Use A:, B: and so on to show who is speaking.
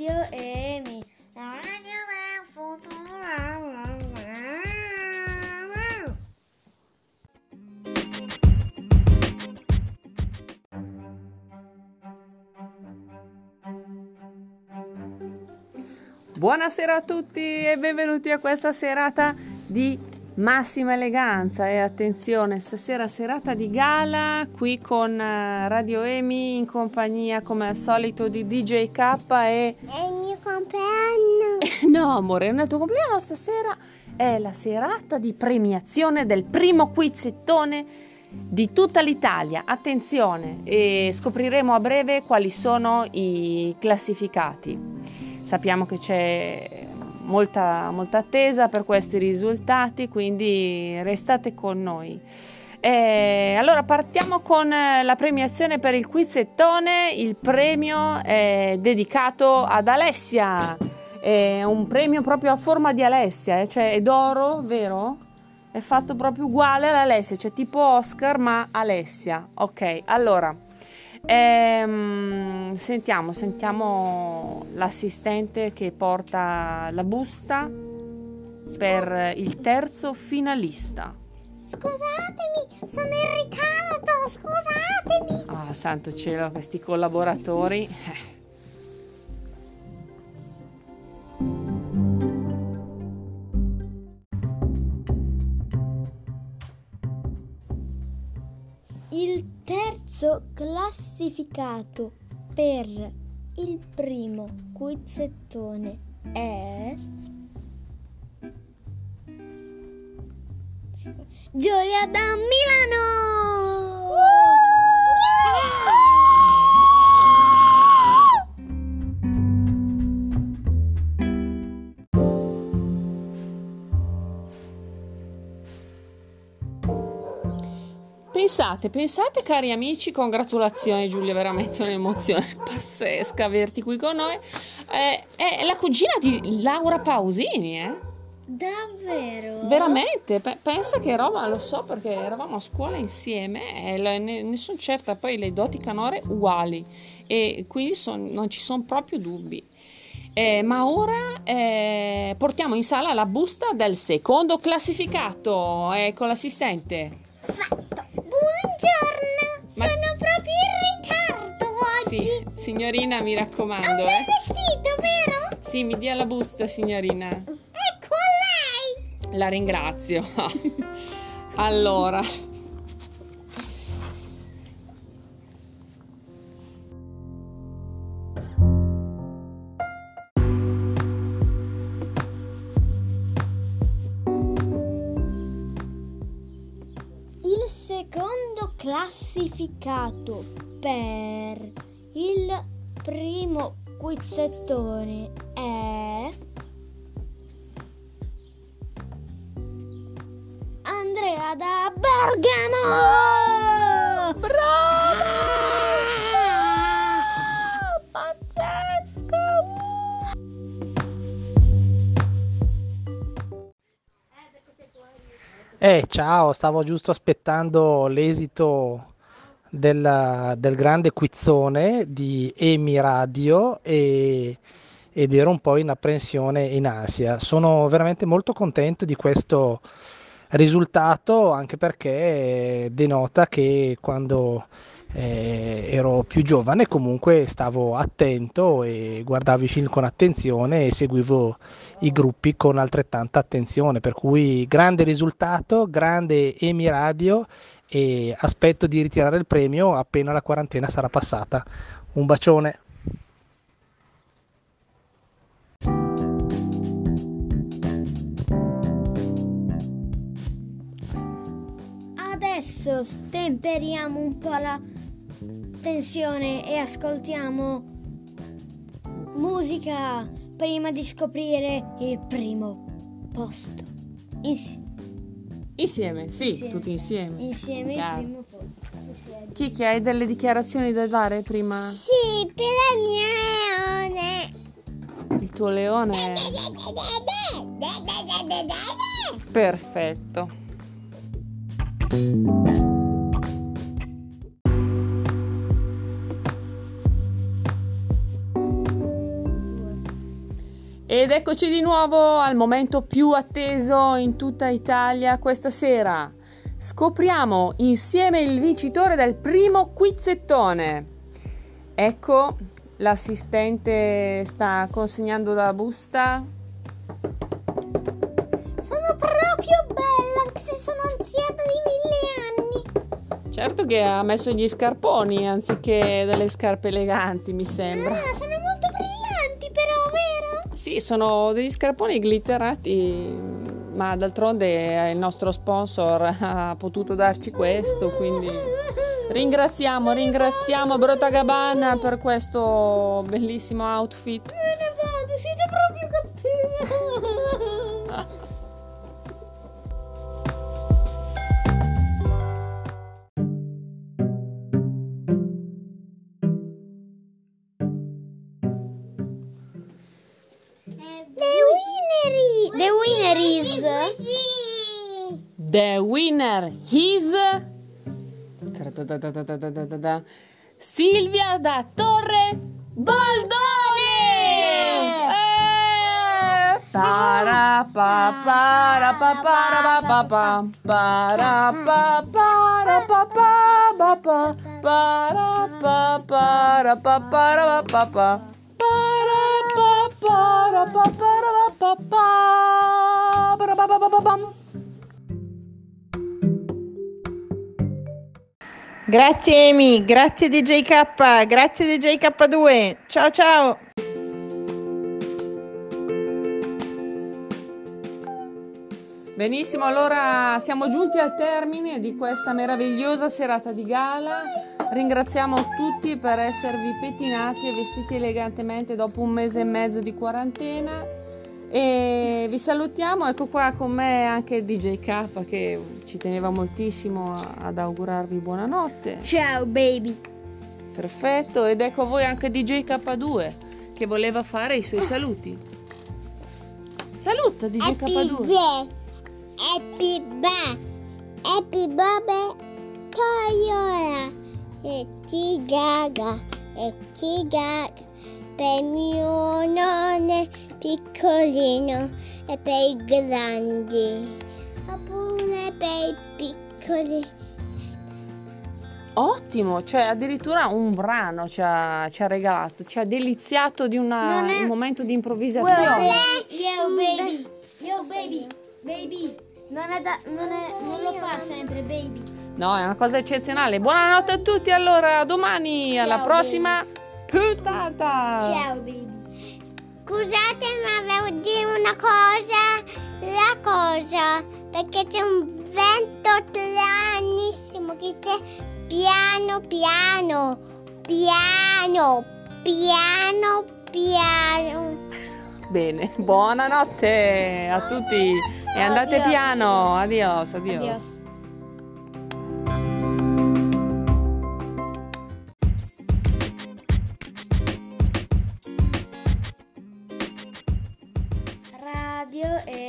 A: Radio EMI, la radio del futuro.
B: Buonasera a tutti e benvenuti a questa serata di massima eleganza e attenzione, stasera serata di gala qui con eh, Radio Emi in compagnia come al solito di DJ K e...
A: È il mio compleanno.
B: no amore, non è il tuo compleanno stasera, è la serata di premiazione del primo quizzettone di tutta l'Italia. Attenzione, e scopriremo a breve quali sono i classificati. Sappiamo che c'è molta, molta attesa per questi risultati, quindi restate con noi. Eh, allora partiamo con la premiazione per il quizzettone. Il premio è dedicato ad Alessia. È un premio proprio a forma di Alessia, eh? cioè è d'oro, vero? È fatto proprio uguale all'Alessia, cioè tipo Oscar ma Alessia. Ok, allora Ehm, sentiamo, sentiamo l'assistente che porta la busta per il terzo finalista.
A: Scusatemi, sono in ritardo, scusatemi.
B: Ah, santo cielo, questi collaboratori.
A: Il terzo classificato per il primo quizzettone è Giulia da Milano!
B: Pensate, pensate cari amici, congratulazioni Giulia, veramente un'emozione pazzesca averti qui con noi. Eh, è la cugina di Laura Pausini, eh?
A: Davvero?
B: Veramente, pe- pensa che roba, lo so perché eravamo a scuola insieme e le- ne, ne sono certa, poi le doti canore uguali e quindi son- non ci sono proprio dubbi. Eh, ma ora eh, portiamo in sala la busta del secondo classificato, ecco l'assistente.
A: Fatto.
B: Signorina, mi raccomando,
A: È un bel
B: eh.
A: vestito, vero?
B: Sì, mi dia la busta, signorina.
A: Ecco lei.
B: La ringrazio. allora.
A: Il secondo classificato per primo quizzettone è Andrea da Bergamo!
B: Bravo! Pazzesco!
C: Eh, ciao, stavo giusto aspettando l'esito del, del grande quizzone di Emi Radio e- ed ero un po' in apprensione in ansia. Sono veramente molto contento di questo risultato, anche perché denota che quando eh, ero più giovane comunque stavo attento e guardavo i film con attenzione e seguivo i gruppi con altrettanta attenzione, per cui grande risultato, grande Emi Radio e aspetto di ritirare il premio appena la quarantena sarà passata. Un bacione.
A: Adesso stemperiamo un po' la tensione e ascoltiamo musica prima di scoprire il primo posto. Ins-
B: Insieme, sì,
A: Insieme.
B: tutti insieme.
A: insieme
B: Chiaro.
A: posto. Insieme.
B: Chi hai delle dichiarazioni da dare prima?
A: Sì, per il mio leone.
B: Il tuo leone perfetto. Ed eccoci di nuovo al momento più atteso in tutta Italia questa sera. Scopriamo insieme il vincitore del primo quizzettone. Ecco, l'assistente sta consegnando la busta.
A: Sono proprio bella, anche se sono anziata di mille anni.
B: Certo che ha messo gli scarponi anziché delle scarpe eleganti, mi sembra.
A: Ah, sono molto brillanti però, vero?
B: Sì, sono degli scarponi glitterati, ma d'altronde il nostro sponsor ha potuto darci questo, quindi ringraziamo, ringraziamo Brota Gabbana per questo bellissimo outfit.
A: Me ne vado, siete proprio cattivi. The winner is... The winner is...
B: Silvia da Torre Boldone! Eh! Para pa para pa para pa pa pa para pa para pa pa pa pa para pa para pa para pa pa para pa para pa para pa pa
D: Grazie Amy, grazie DJK, grazie DJK2. Ciao ciao.
B: Benissimo, allora siamo giunti al termine di questa meravigliosa serata di gala. Ringraziamo tutti per esservi pettinati e vestiti elegantemente dopo un mese e mezzo di quarantena. E vi salutiamo, ecco qua con me anche DJ K che ci teneva moltissimo ad augurarvi buonanotte.
A: Ciao baby.
B: Perfetto, ed ecco a voi anche DJ K2 che voleva fare i suoi saluti. Saluta DJ K2.
A: birthday. Happy birthday. Happy birthday Toyola. E ti gaga. E ti gaga. Per mio nonno piccolino e per i grandi. Oppure per i piccoli.
B: Ottimo, cioè addirittura un brano ci ha, ci ha regalato, ci ha deliziato di una-
A: è-
B: un momento di improvvisazione.
A: Yo baby. Yo baby. Baby. Non, è da- non è- non lo fa sempre baby.
B: No, è una cosa eccezionale. Buonanotte a tutti, allora, domani, alla
A: Ciao,
B: prossima puntata.
A: Ciao baby. Scusate ma devo dire una cosa, la cosa, perché c'è un vento stranissimo che c'è piano piano, piano, piano, piano.
B: Bene, buonanotte a tutti e andate piano. Adios, adios.
A: Adios. Radio e